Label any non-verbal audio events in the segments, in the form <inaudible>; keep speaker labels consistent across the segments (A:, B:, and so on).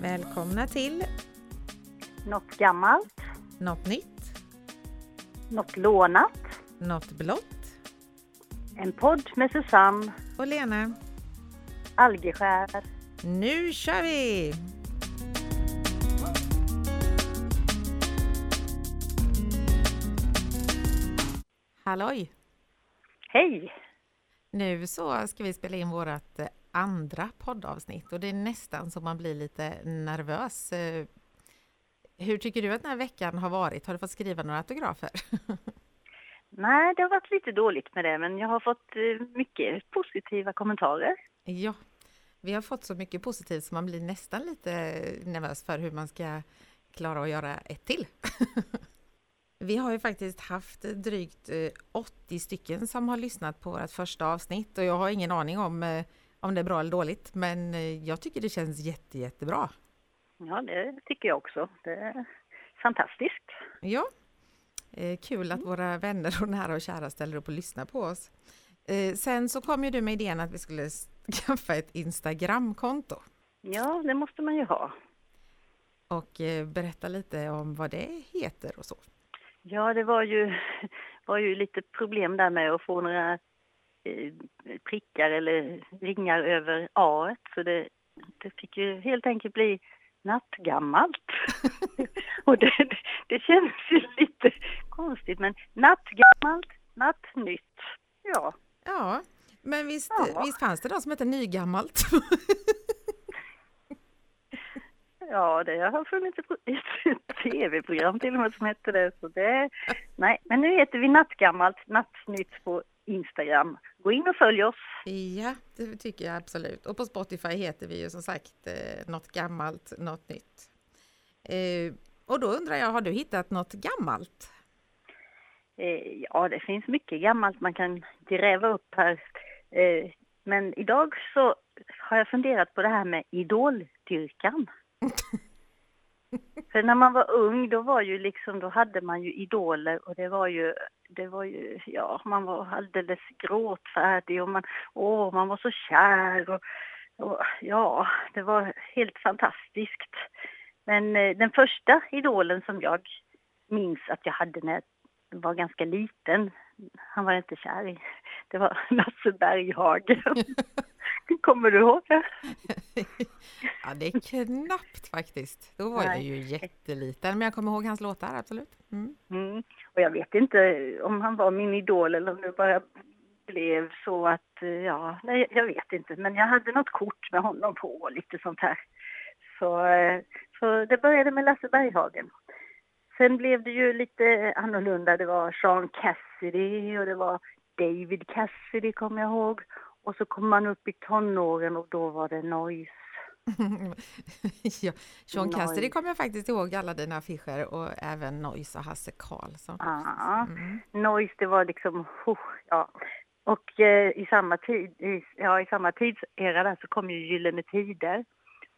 A: Välkomna till
B: Något gammalt,
A: Något nytt,
B: något lånat.
A: Något blått
B: En podd med Susanne
A: och Lena.
B: Algeskär.
A: Nu kör vi! Halloj!
B: Hej!
A: Nu så ska vi spela in vårt eh, andra poddavsnitt och det är nästan så man blir lite nervös. Eh, Hur tycker du att den här veckan har varit? Har du fått skriva några autografer? <laughs>
B: Nej, det har varit lite dåligt med det, men jag har fått eh, mycket positiva kommentarer.
A: Ja, vi har fått så mycket positivt så man blir nästan lite nervös för hur man ska klara att göra ett till. <laughs> Vi har ju faktiskt haft drygt eh, 80 stycken som har lyssnat på vårt första avsnitt och jag har ingen aning om eh, om det är bra eller dåligt, men eh, jag tycker det känns jätte, jättebra.
B: Ja, det tycker jag också. Det är fantastiskt.
A: Ja, eh, kul att våra vänner och nära och kära ställer upp och lyssnar på oss. Eh, sen så kom ju du med idén att vi skulle <laughs> skaffa ett Instagramkonto
B: Ja, det måste man ju ha.
A: och berätta lite om vad det heter och så.
B: Ja, det var ju, <laughs> var ju lite problem där med att få några prickar eller ringar över A, så det, det fick ju helt enkelt bli nattgammalt. <laughs> Och det, det känns ju lite konstigt, men nattgammalt, nattnytt. Ja,
A: Ja, men visst,
B: Ja.
A: visst fanns det de som hette nygammalt? <laughs>
B: ja det har funnits ett tv-program till och med som hette det. Så det. Nej, men nu heter vi nattgammalt, nattnytt på Instagram. Gå in och följ oss.
A: ja, det tycker jag absolut. Och på Spotify heter vi ju som sagt eh, något gammalt, något nytt. Eh, och då undrar jag, har du hittat något gammalt?
B: Eh, ja, det finns mycket gammalt man kan gräva upp här. Eh, men idag så har jag funderat på det här med idoldyrkan. <laughs> <laughs> För när man var ung då var ju liksom, då hade man ju idoler och det var ju, det var ju, ja, man var alldeles gråtfärdig och man, åh, man var så kär och, och ja, det var helt fantastiskt. Men eh, den första idolen som jag minns att jag hade när jag var ganska liten, han var jag inte kär i, det var <laughs> Lasse Berghagen. <laughs> <laughs> Kommer du ihåg det? <laughs>
A: ja, det är knappt faktiskt. Då var jag
B: Nej.
A: ju jätteliten, men jag kommer ihåg hans låtar, absolut. Mm.
B: Mm. Och jag vet inte om han var min idol eller om det bara blev så att, eh, ja, nej, jag vet inte. Men jag hade något kort med honom på och lite sånt här. Så, eh, så det började med Lasse Berghagen. Sen blev det ju lite annorlunda. Det var Sean Cassidy och det var David Cassidy kommer jag ihåg. Och så kom man upp i tonåren och då var det Noise. <laughs>
A: ja, Sean Cassidy kommer jag faktiskt ihåg alla dina affischer och även Noise och Hasse Karlsson.
B: Ja.
A: Mm.
B: Noise, det var liksom, huh, ja. Och eh, i samma tid, i, ja i samma tidsera där så kom ju Gyllene Tider.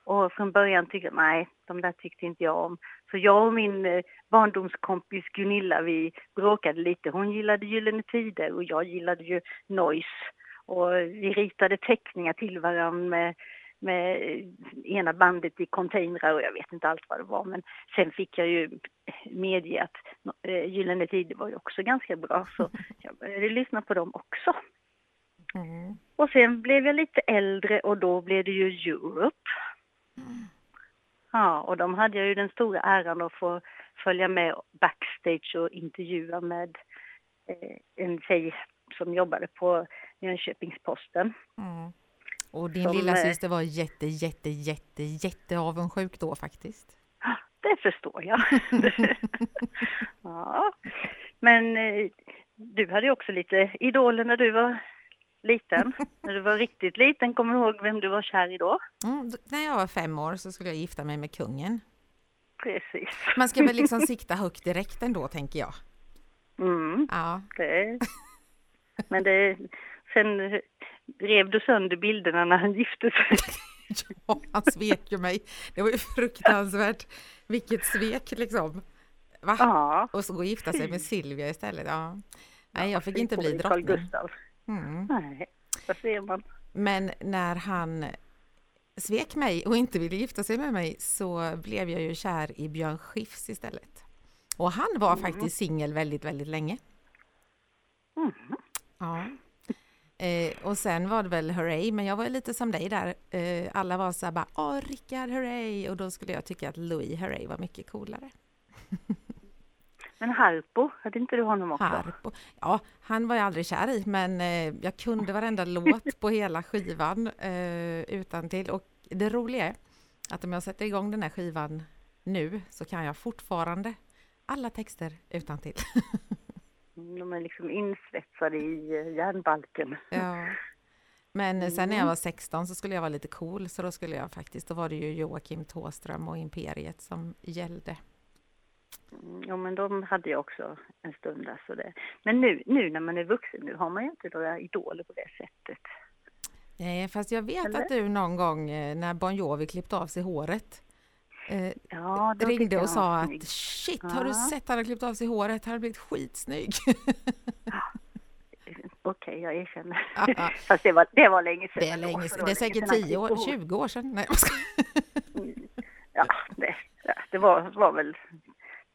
B: Och från början tyckte jag, nej, de där tyckte inte jag om. Så jag och min eh, barndomskompis Gunilla, vi bråkade lite. Hon gillade Gyllene Tider och jag gillade ju Noise. Och vi ritade teckningar till varandra med, med ena bandet i containrar och jag vet inte allt vad det var. Men sen fick jag ju medge att eh, Gyllene Tider var ju också ganska bra så <laughs> jag började lyssna på dem också.
A: Mm.
B: Och sen blev jag lite äldre och då blev det ju Europe. Ja, och de hade jag ju den stora äran att få följa med backstage och intervjua med eh, en tjej som jobbade på Jönköpings-Posten.
A: Mm. Och din
B: Som,
A: lilla
B: eh,
A: syster var jätte, jätte, jätte, jätte avundsjuk då faktiskt.
B: Det förstår jag. <laughs> ja. Men eh, du hade ju också lite idoler när du var liten. <laughs> när du var riktigt liten, kommer du ihåg vem du var kär i då?
A: Mm, när jag var fem år så skulle jag gifta mig med kungen.
B: Precis.
A: Man ska väl liksom <laughs> sikta högt direkt ändå, tänker jag.
B: Mm,
A: Ja,
B: det. Men det, sen rev du sönder bilderna när han gifte sig. <laughs>
A: ja han svek ju mig. Det var ju fruktansvärt. Vilket svek liksom. Va?
B: Ja.
A: Och så gå och gifta sig med Silvia istället. Ja. Nej, jag fick inte bli drottning. Mm.
B: Nej, vad ser man?
A: Men när han svek mig och inte ville gifta sig med mig så blev jag ju kär i Björn Skifs istället. Och han var mm. faktiskt singel väldigt, väldigt länge.
B: Mm.
A: Ja. Eh, och sen var det väl hurray, men jag var lite som dig där. Eh, alla var så här bara Åh, Rickard hurray! Och då skulle jag tycka att Louis hurray var mycket coolare. <laughs>
B: men Harpo, hade inte du honom också?
A: Harpo. Ja, han var jag aldrig kär i, men eh, jag kunde varenda <laughs> låt på hela skivan eh, utan till. Och det roliga är att om jag sätter igång den här skivan nu så kan jag fortfarande alla texter utan till. <laughs>
B: De är liksom insvetsade i eh, järnbalken.
A: Ja. Men sen när jag mm. var 16 så skulle jag vara lite cool, så då skulle jag faktiskt, då var det ju Joakim Tåström och Imperiet som gällde.
B: Mm, ja, men de hade jag också en stund. Alltså det. Men nu, nu när man är vuxen, nu har man ju inte några idoler på det sättet.
A: Nej, fast jag vet Eller? att du någon gång eh, när Bon Jovi klippte av sig håret eh, ja, ringde och sa att shit, har du sett han har klippt av sig håret? Han har blivit skitsnygg.
B: Okej, okay, jag erkänner. <laughs> Fast det var, det var länge sedan.
A: Det är, länge sedan. Det är säkert 10 år, 20 år sedan. Nej,
B: mm. Ja, det, det var, var väl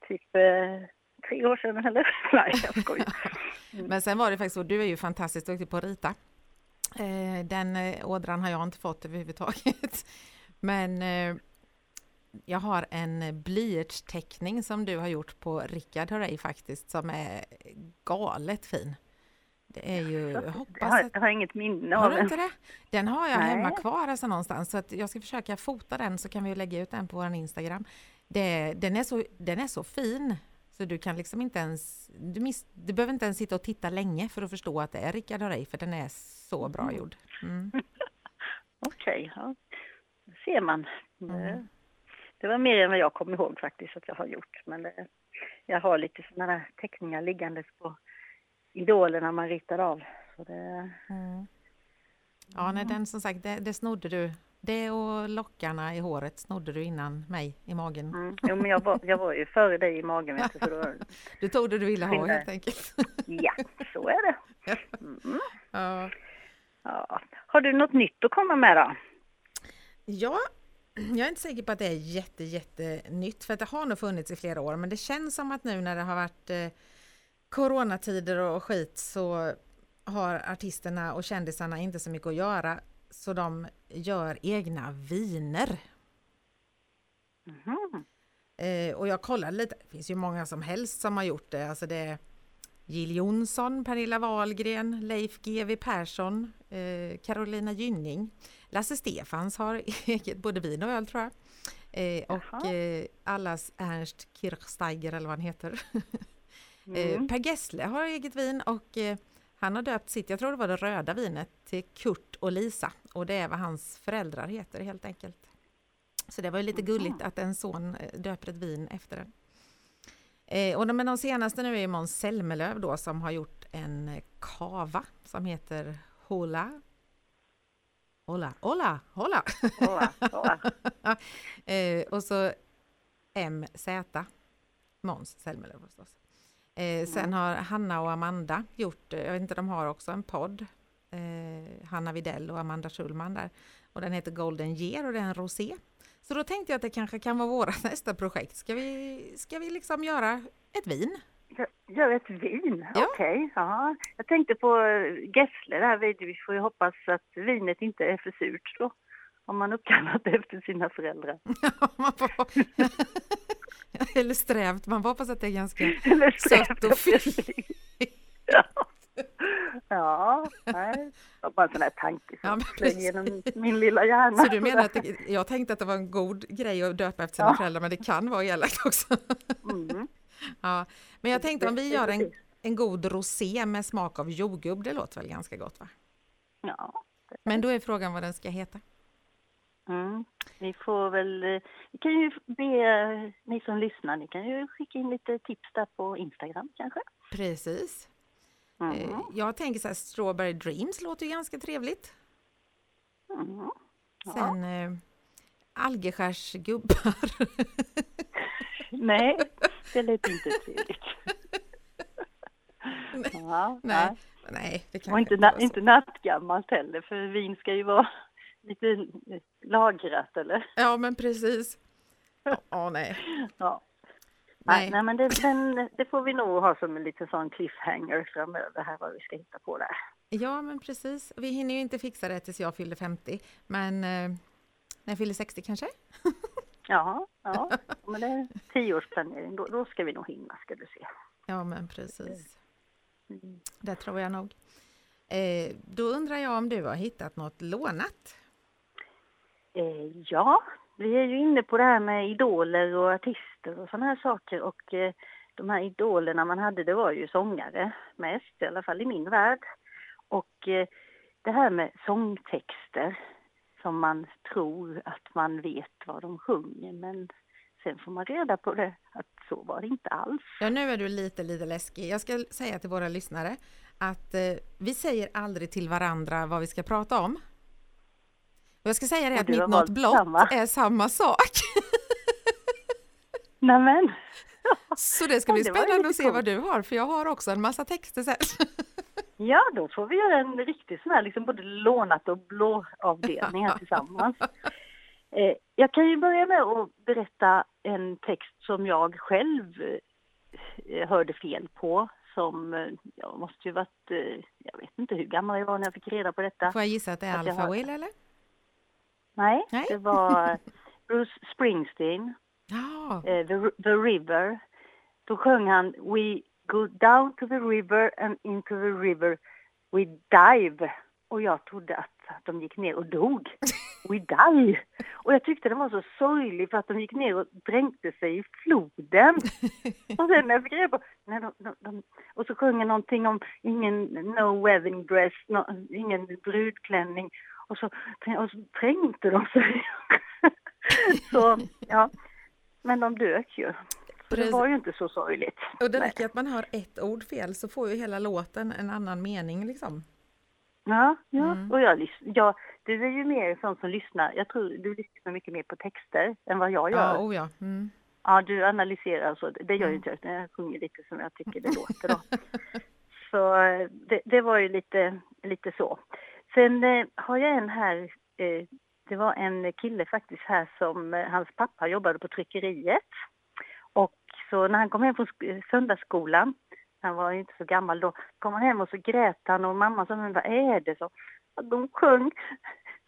B: typ eh, tre år sedan eller? <laughs> Nej, jag skojar.
A: Mm. Men sen var det faktiskt så, du är ju fantastiskt duktig på att rita. Eh, den eh, ådran har jag inte fått överhuvudtaget. <laughs> Men eh, jag har en blyertsteckning som du har gjort på Rickard Hörrej faktiskt, som är galet fin. Det är ju, jag hoppas
B: jag har, jag har inget minne
A: av den. inte det? Den har jag Nej. hemma kvar alltså någonstans, så att jag ska försöka fota den så kan vi lägga ut den på vår Instagram. Det, den, är så, den är så fin, så du kan liksom inte ens, du, miss, du behöver inte ens sitta och titta länge för att förstå att det är Rickard Hörrej, för den är så bra mm. gjord. Mm. <laughs>
B: Okej, okay, ja. ser man. Mm. Det var mer än vad jag kom ihåg faktiskt att jag har gjort. Men det, jag har lite sådana där teckningar liggandes på idolerna man ritar av. Så det,
A: mm. Ja, nej, den som sagt, det, det snodde du. Det och lockarna i håret snodde du innan mig i magen.
B: Mm. Jo, men jag var, jag var ju före dig i magen. Vet du, så då... <laughs>
A: du tog det du ville ha helt enkelt. <laughs>
B: ja, så är det.
A: Mm. Ja.
B: Ja. Har du något nytt att komma med då?
A: Ja, jag är inte säker på att det är jätte, jätte nytt, för att det har nog funnits i flera år, men det känns som att nu när det har varit eh, coronatider och skit så har artisterna och kändisarna inte så mycket att göra, så de gör egna viner.
B: Mm.
A: Eh, och jag kollade lite, det finns ju många som helst som har gjort det, alltså det Jill Johnson, Pernilla Wahlgren, Leif GW Persson, eh, Carolina Gynning. Lasse Stefans har eget både vin och öl tror jag. Eh, och eh, allas Ernst Kirchsteiger eller vad han heter. <laughs> Eh, mm. per Gessle har eget vin och eh, han har döpt sitt, jag tror det var det röda vinet, till Kurt och Lisa. Och det är vad hans föräldrar heter helt enkelt. Så det var ju lite gulligt att en son eh, döper ett vin efter den. Eh, och de, men de senaste nu är Måns Zelmerlöw då som har gjort en kava som heter Hola. Hola, hola, hola!
B: hola, hola. <laughs>
A: eh, och så MZ, Måns Zelmerlöw förstås. Eh, mm. Sen har Hanna och Amanda gjort, jag vet inte, de har också en podd. Eh, Hanna Videll och Amanda Schulman där. Och den heter Golden Year och det är en rosé. Så då tänkte jag att det kanske kan vara våra <laughs> nästa projekt. Ska vi, ska vi liksom göra ett vin?
B: Göra ett vin? Ja. Okej. Okay, ja. Jag tänkte på Gessle där. Vi får ju hoppas att vinet inte är för surt då. Om man uppkallat det efter sina föräldrar. <laughs> <laughs>
A: Eller strävt. Man får hoppas att det är ganska
B: sött och fylligt. ja. Ja, nej. Det var bara en sån här tanke som ja, genom min lilla hjärna.
A: Så du menar att det, jag tänkte att det var en god grej att döpa efter sina ja. föräldrar, men det kan vara elakt också?
B: Mm.
A: Ja, men jag tänkte om vi gör en, en god rosé med smak av jordgubb, det låter väl ganska gott va?
B: Ja.
A: Men då är frågan vad den ska heta?
B: Mm. Vi får väl, vi kan ju be ni som lyssnar, ni kan ju skicka in lite tips där på Instagram kanske?
A: Precis. Mm. Jag tänker så här, Strawberry Dreams låter ju ganska trevligt.
B: Mm.
A: Ja. Sen eh, algeskärsgubbar. <laughs>
B: Nej, det lät inte <laughs> trevligt.
A: nej, ja, nej, nej. det kan
B: Och inte, na inte nattgammalt heller, för vin ska ju vara <laughs> lite lagrat eller?
A: Ja, men precis. Ja, oh, nej.
B: Ja. Nej, nej men det, den, det, får vi nog ha som en liten sån cliffhanger framöver här vad vi ska hitta på där.
A: Ja, men precis. Vi hinner ju inte fixa det tills jag fyller 50, men eh, när jag fyller 60 kanske? <laughs>
B: ja, ja, men det är tioårsplanering, då, då ska vi nog hinna ska du se.
A: Ja, men precis. Mm. Det tror jag nog. Eh, då undrar jag om du har hittat något lånat?
B: Eh, ja, vi är ju inne på det här med idoler och artister och sådana här saker och eh, de här idolerna man hade det var ju sångare mest, i alla fall i min värld. Och eh, det här med sångtexter som man tror att man vet vad de sjunger men sen får man reda på det att så var det inte alls.
A: Ja, nu är du lite, lite läskig. Jag ska säga till våra lyssnare att eh, vi säger aldrig till varandra vad vi ska prata om. Och jag ska säga det att mitt något blått samma. är samma sak. <laughs>
B: Nämen!
A: Så det ska bli spännande att se vad du har, för jag har också en massa texter sen. <laughs>
B: Ja, då får vi göra en riktig sån här, liksom både lånat och blå avdelning här <laughs> tillsammans. Eh, jag kan ju börja med att berätta en text som jag själv eh, hörde fel på. Som, eh, jag måste ju varit, jag vet inte hur gammal jag var när jag fick reda på detta.
A: Får jag gissa att det är Alpha Will eller?
B: Nej, Nej, det var <laughs> Bruce Springsteen.
A: Ja.
B: The, the River. Då sjöng han We go down to the river and into the river we dive. Och jag trodde att de gick ner och dog. <laughs> We die! Och jag tyckte den var så sorglig för att de gick ner och dränkte sig i floden. <laughs> Och sen när jag fick reda på, nej, de, de, de, och så sjunger någonting om ingen no wedding dress, no, ingen brudklänning. Och så, och så trängte de sig. <laughs> så, ja. Men de dök ju. Så det var ju inte så sorgligt.
A: Och det räcker att man hör ett ord fel så får ju hela låten en annan mening liksom.
B: Ja, ja. Mm. och jag, ja, du är ju mer sån som lyssnar. Jag tror du lyssnar mycket mer på texter än vad jag gör.
A: Ja, oh ja. Mm.
B: Ja, du analyserar så. Det gör ju mm. inte jag, jag sjunger lite som jag tycker det <laughs> låter då. så det, det, var ju lite, lite så. Sen eh, har jag en här, eh, det var en kille faktiskt här som, eh, hans pappa jobbade på tryckeriet. Och så när han kom hem från söndagsskolan, han var inte så gammal då, kom han hem och så grät han och mamma sa, men vad är det? Så, de sjöng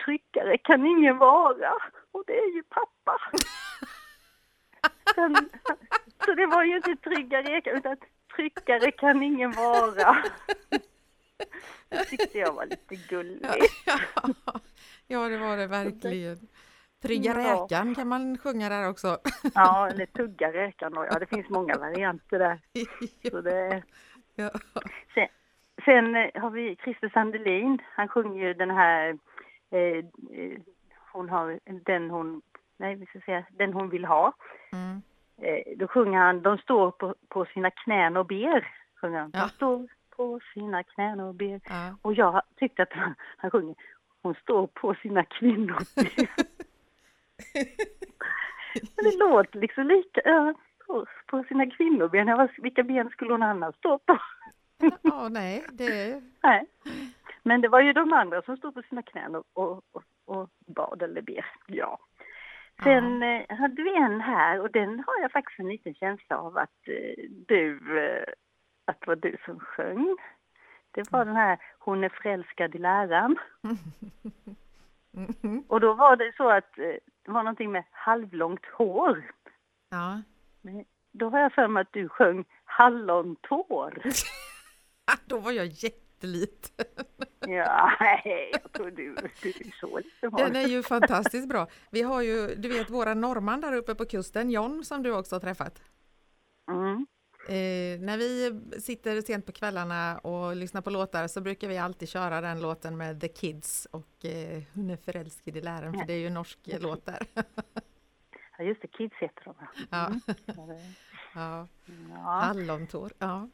B: Tryckare kan ingen vara och det är ju pappa. Sen, så det var ju inte tryggare utan tryckare kan ingen vara. Det tyckte jag var lite gulligt. <laughs>
A: Ja, det var det verkligen. Trygga ja. räkan kan man sjunga där också.
B: Ja, <laughs> eller tugga räkan. Ja, det finns många varianter där. Så det... ja. sen, sen, eh, har vi Christer Sandelin. Han sjunger ju den här eh, eh, Hon har den hon, nej vi ska säga, den hon vill ha. Mm. Eh, då sjunger han De står på, på sina knän och ber. Sjunger han. Ja. De står på sina knän och ber. Ja. Och jag tyckte att han, <laughs> han sjunger Hon står på sina kvinnor och ber. det låter liksom lika, ja, på sina kvinnoben. vilka ben skulle hon annars stå på?
A: Ja, nej, det...
B: Nej. Men det var ju de andra som stod på sina knän och, och, och, och bad eller ber, ja. Sen ja. eh, hade vi en här och den har jag faktiskt en liten känsla av att eh, du, eh, att det var du som sjöng. Det var den här Hon är förälskad i läraren. Mm. <laughs> Och då var det så att eh, det var någonting med halvlångt hår.
A: Ja.
B: Men då har jag för mig att du sjöng hallontår. <laughs>
A: då var jag jätteliten. <laughs>
B: ja, nej, jag tror du, du är så liten.
A: Den är ju fantastiskt bra. Vi har ju, du vet, våra norrman där uppe på kusten, John, som du också har träffat.
B: Mm.
A: Eh, när vi sitter sent på kvällarna och lyssnar på låtar så brukar vi alltid köra den låten med The Kids och eh, Hon är förälskad i läraren, för det är ju en norsk ja. låt där. <laughs>
B: ja, just det, Kids heter de.
A: Mm. Ja. ja. Hallontår, ja.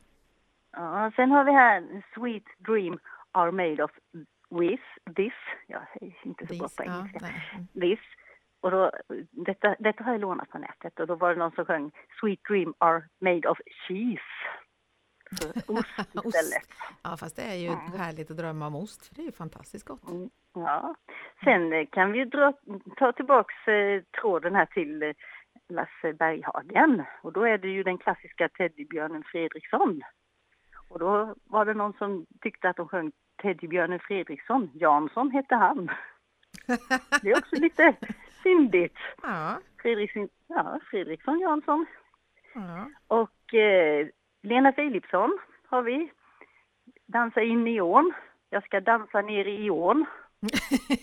B: ja. Sen har vi här Sweet Dream are made of with, this, jag är inte så bra på engelska, ja, mm. this och då, detta, detta har jag lånat på nätet och då var det någon som sjöng Sweet Dream are made of cheese. Så <laughs> ost istället.
A: Ja, fast det är ju
B: Mm.
A: härligt att drömma om ost, för det är ju fantastiskt gott.
B: Mm, Ja. Sen eh, kan vi dra, ta tillbaks eh, tråden här till eh, Lasse Berghagen. Och då är det ju den klassiska teddybjörnen Fredriksson. Och då var det någon som tyckte att de sjöng Teddybjörnen Fredriksson. Jansson hette han. <laughs> Det är också lite fyndigt.
A: Ja,
B: Fredriksson, ja, Fredriksson Jansson.
A: ja.
B: Och eh, Lena Philipsson har vi. Dansa in i ån. Jag ska dansa ner i ån.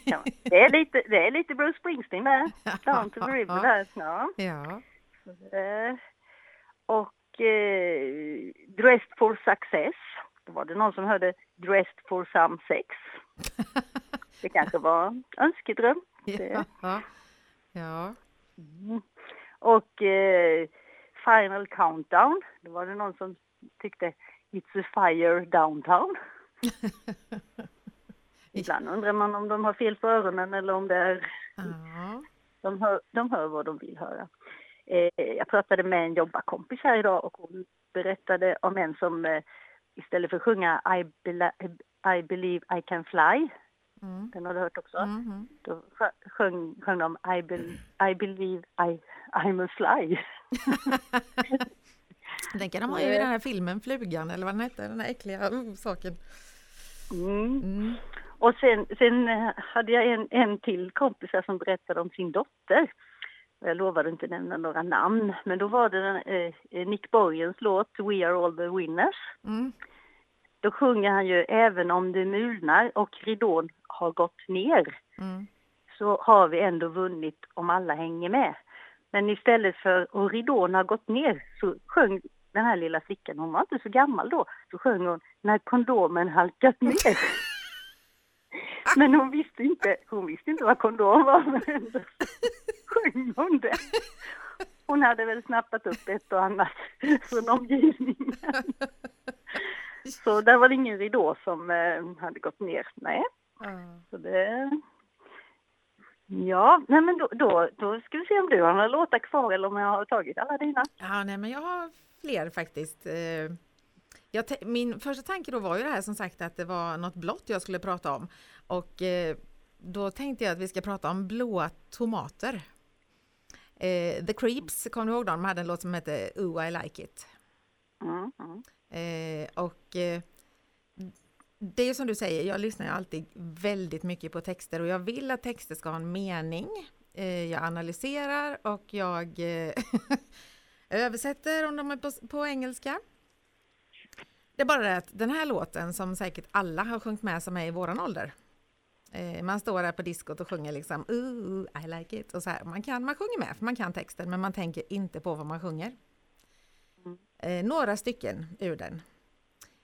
B: Ja, det, är lite, det är lite Bruce Springsteen där. Down to the river där. Ja. <laughs>
A: ja.
B: Eh, och eh, Dressed for success. Då var det någon som hörde Dressed for some sex. <laughs> Det kanske var önskedröm.
A: Ja. Ja.
B: Mm. Och eh, Final Countdown, då var det någon som tyckte It's a fire downtown. <laughs> Ibland undrar man om de har fel på öronen eller om det är,
A: ja.
B: de, hör, de hör vad de vill höra. Eh, jag pratade med en jobbarkompis här idag och hon berättade om en som eh, istället för att sjunga I, bela- I believe I can fly,
A: Mm.
B: den har du hört också,
A: Mhm.
B: då sjö- sjöng, sjöng de I, bel, I believe I, I'm a fly. <laughs>
A: Den kan de ha i den här filmen Flugan, eller vad den hette, den här äckliga uh, saken.
B: Mm.
A: Mm.
B: Och sen, sen eh, hade jag en, en till kompis som berättade om sin dotter. Jag lovade inte nämna några namn, men då var det eh, Nick Borgens låt We are all the winners.
A: Mm.
B: Då sjunger han ju även om det mulnar och ridån har gått ner
A: Mm.
B: så har vi ändå vunnit om alla hänger med. Men istället för att ridån har gått ner så sjöng den här lilla flickan, hon var inte så gammal då, så sjöng hon När kondomen halkat ner. <laughs> Men hon visste inte, hon visste inte vad kondom var, men ändå sjöng hon det. Hon hade väl snappat upp ett och annat från omgivningen. <laughs> Så där var det ingen ridå som eh, hade gått ner, nej. Så det... Ja, nej men då, då, då ska vi se om du har några låtar kvar eller om jag har tagit alla dina.
A: Ja, nej, men jag har fler faktiskt. Eh, Jag min första tanke då var ju det här som sagt att det var något blått jag skulle prata om. Och eh, då tänkte jag att vi ska prata om blåa tomater. Eh, The Creeps, kommer du ihåg dem? De hade en låt som hette Ooh I Like It.
B: Mm, mm.
A: Och det är som du säger, jag lyssnar ju alltid väldigt mycket på texter och jag vill att texter ska ha en mening. Eh, jag analyserar och jag eh, <laughs> översätter om de är på, på engelska. Det är bara det att den här låten som säkert alla har sjungit med som är i våran ålder. Eh, man står där på diskot och sjunger liksom Ooh, I like it. Och så här. Man, kan, man sjunger med för man kan texten men man tänker inte på vad man sjunger. Eh, några stycken ur den.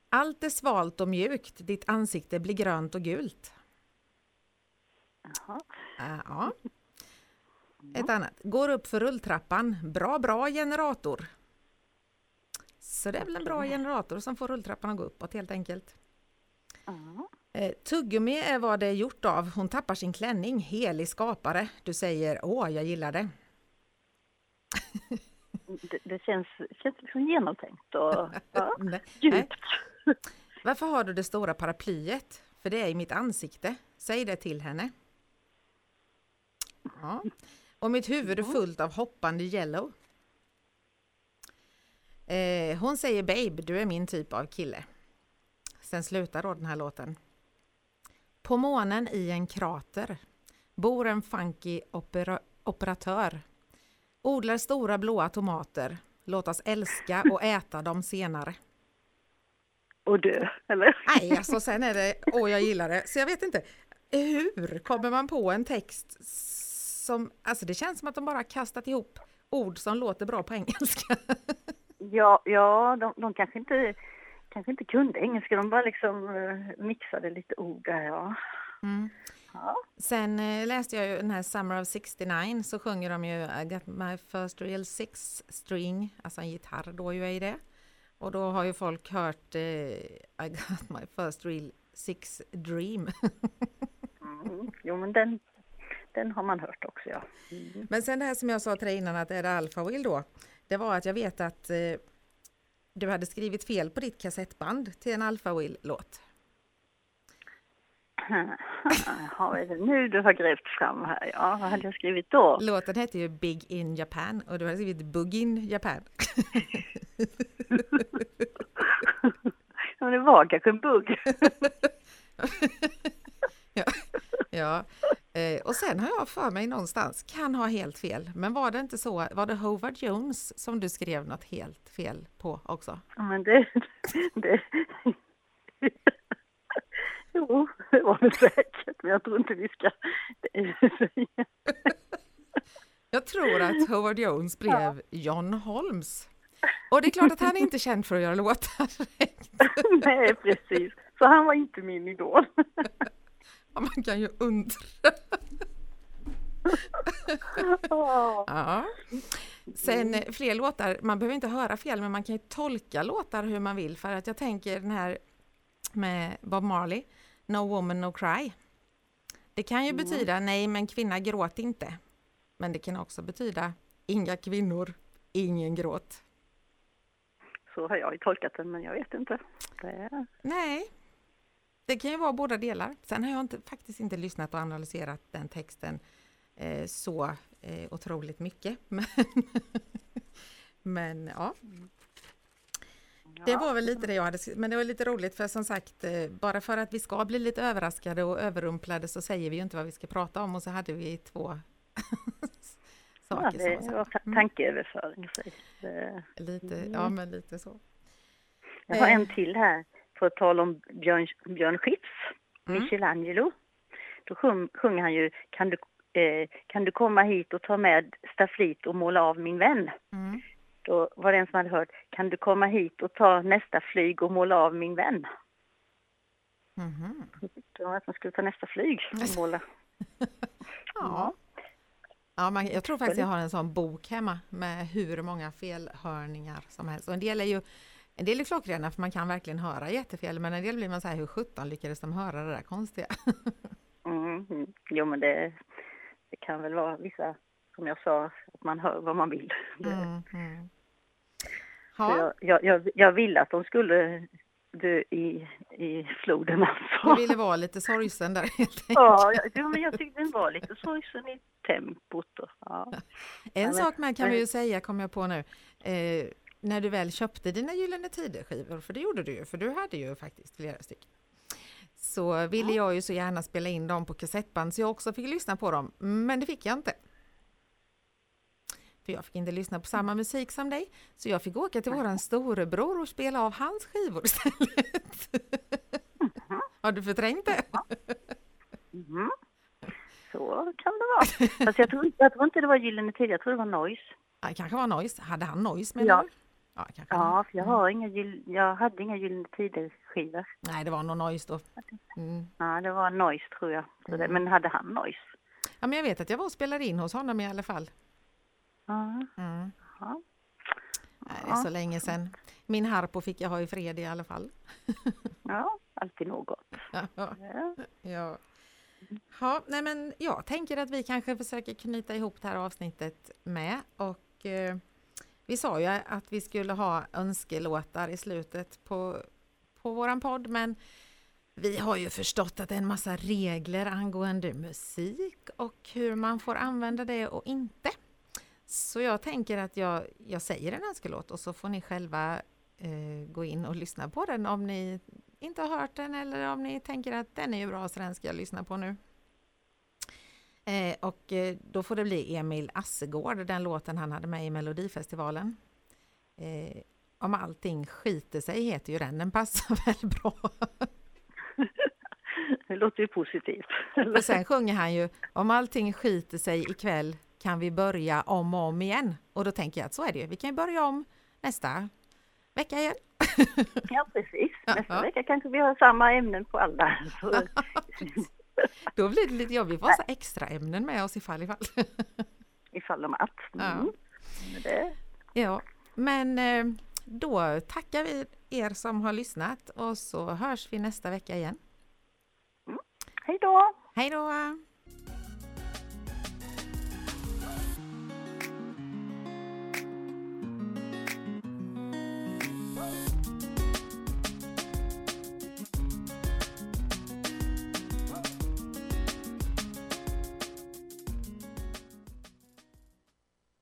A: Allt är svalt och mjukt, ditt ansikte blir grönt och gult.
B: Jaha.
A: Ja. Ett annat. Går upp för rulltrappan. Bra, bra generator. Så det är väl en bra generator som får rulltrappan att gå uppåt helt enkelt. Eh, tuggummi är vad det är gjort av. Hon tappar sin klänning. Helig skapare. Du säger åh, jag gillar det.
B: Det, det känns, känns liksom genomtänkt och <laughs> ja.
A: Nej. <laughs> Varför har du det stora paraplyet? För det är i mitt ansikte. Säg det till henne. Ja. Och mitt huvud är fullt av hoppande yellow. Eh, hon säger babe, du är min typ av kille. Sen slutar då den här låten. På månen i en krater bor en funky opera operatör. Odlar stora blåa tomater. Låt oss älska och äta dem senare.
B: Och dö, eller?
A: Nej, alltså sen är det, åh jag gillar det. Så jag vet inte, hur kommer man på en text som, alltså det känns som att de bara kastat ihop ord som låter bra på engelska.
B: Ja, ja de, de kanske, inte, kanske inte kunde engelska, de bara liksom eh, mixade lite ord där, ja.
A: Mm.
B: ja.
A: Sen eh, läste jag ju den här Summer of 69 så sjunger de ju I got my first real six string, alltså en gitarr då ju är i det. Och då har ju folk hört eh, I got my first real six dream.
B: Mm. Jo, men den, den har man hört också, ja. Mm.
A: Men sen det här som jag sa till dig innan att är det Alpha Will då? Det var att jag vet att eh, du hade skrivit fel på ditt kassettband till en Alpha Will-låt.
B: Jaha, är det nu du har grävt fram här? Ja, vad hade jag skrivit då?
A: Låten hette ju Big in Japan och du hade skrivit Bug in Japan.
B: Ja, det var kanske en bugg.
A: ja, ja. Eh, och sen har jag för mig någonstans, kan ha helt fel, men var det inte så, var det Howard Jones som du skrev något helt fel på också?
B: Ja, men det, det Jo, det var det säkert, men jag tror inte vi ska...
A: jag tror att Howard Jones blev. John Holmes. Och det är klart att han är inte känd för att göra låtar <laughs>
B: Nej, precis. Så han var inte min idol. <laughs>
A: Ja, man kan ju undra. ja. Sen fler låtar, man behöver inte höra fel, men man kan ju tolka låtar hur man vill. För att jag tänker den här med Bob Marley, No woman no cry. Det kan ju mm. betyda nej men kvinna gråt inte. Men det kan också betyda inga kvinnor, ingen gråt.
B: Så har jag tolkat den men jag vet inte. Det...
A: Nej, det kan ju vara båda delar. Sen har jag inte, faktiskt inte lyssnat och analyserat den texten eh, så eh, otroligt mycket. <laughs> Men, men ja. Det var väl lite det jag hade men det var lite roligt för som sagt, eh, bara för att vi ska bli lite överraskade och överrumplade så säger vi ju inte vad vi ska prata om och så hade vi två <laughs>
B: saker. Ja, det var mm. tankeöverföring.
A: Lite, ja mm. men lite så.
B: Jag har en eh. till här, på tal om Björn, Björn Skifs, mm. Michelangelo. Då sjung, sjunger han ju kan du, eh, kan du komma hit och ta med stafflit och måla av min vän? Mm. Då var det en som hade hört, kan du komma hit och ta nästa flyg och måla av min vän? Mm. Det var att man skulle ta nästa flyg och måla. <laughs>
A: ja. Ja, man, jag tror faktiskt jag har en sån bok hemma med hur många felhörningar som helst. Och en del är ju en del är klockrena för man kan verkligen höra jättefel, men en del blir man så här, hur sjutton lyckades de höra det där konstiga? <laughs>
B: mm. Jo, men det, det kan väl vara vissa, som jag sa, att man hör vad man vill. Mm, mm. Jag, jag, jag, jag ville att de skulle dö i, i floden alltså.
A: Du ville vara lite sorgsen där helt enkelt.
B: Ja, ja, men jag tyckte den var lite sorgsen i tempot. Och, ja. <laughs>
A: En ja, sak med kan vi ju säga, kom jag på nu, eh, när du väl köpte dina Gyllene Tider-skivor, för det gjorde du ju, för du hade ju faktiskt flera stycken, så ville jag ju så gärna spela in dem på kassettband så jag också fick lyssna på dem, men det fick jag inte. För jag fick inte lyssna på samma musik som dig, så jag fick åka till våran storebror och spela av hans skivor istället. Mm. <laughs> Har du förträngt det?
B: Mm. Så kan det vara. <laughs> Fast jag tror, jag tror inte det var Gyllene Tider, jag tror det var Noise.
A: Ja, det kanske var Noise. Hade han Noise med
B: ja.
A: du?
B: Ja, ja för jag, har inga, jag hade inga Gyllene Tider-skivor.
A: Nej, det var nog Noise då.
B: Mm. Ja, det var Noise tror jag. Mm. Men hade han Noise?
A: Ja, men jag vet att jag var och spelade in hos honom i alla fall.
B: Mm. Mm.
A: Ja. Det är så länge sedan. Min harpo fick jag ha i fred i alla fall. <laughs>
B: ja, alltid något.
A: Ja. ja. Ja, nej men jag tänker att vi kanske försöker knyta ihop det här avsnittet med och eh, vi sa ju att vi skulle ha önskelåtar i slutet på, på våran podd men vi har ju förstått att det är en massa regler angående musik och hur man får använda det och inte. Så jag tänker att jag, jag säger en önskelåt och så får ni själva eh, gå in och lyssna på den om ni inte har hört den eller om ni tänker att den är ju bra så den ska jag lyssna på nu. Eh, och eh, då får det bli Emil Assegård, den låten han hade med i Melodifestivalen. Eh, om allting skiter sig heter ju den, den passar <laughs> väl bra. <laughs>
B: det låter ju positivt.
A: och sen sjunger han ju Om allting skiter sig ikväll kan vi börja om och om igen. Och då tänker jag att så är det ju, vi kan ju börja om nästa vecka igen. <laughs>
B: ja, precis. Nästa ja. vecka kanske vi har samma ämnen på alla. <laughs>
A: Då blir det lite jobbigt. Vi får ha extra ämnen med oss ifall ifall. <laughs>
B: ifall de att. Mm.
A: Ja. ja, men eh, då tackar vi er som har lyssnat och så hörs vi nästa vecka igen.
B: Mm. Hej då!
A: Hej då!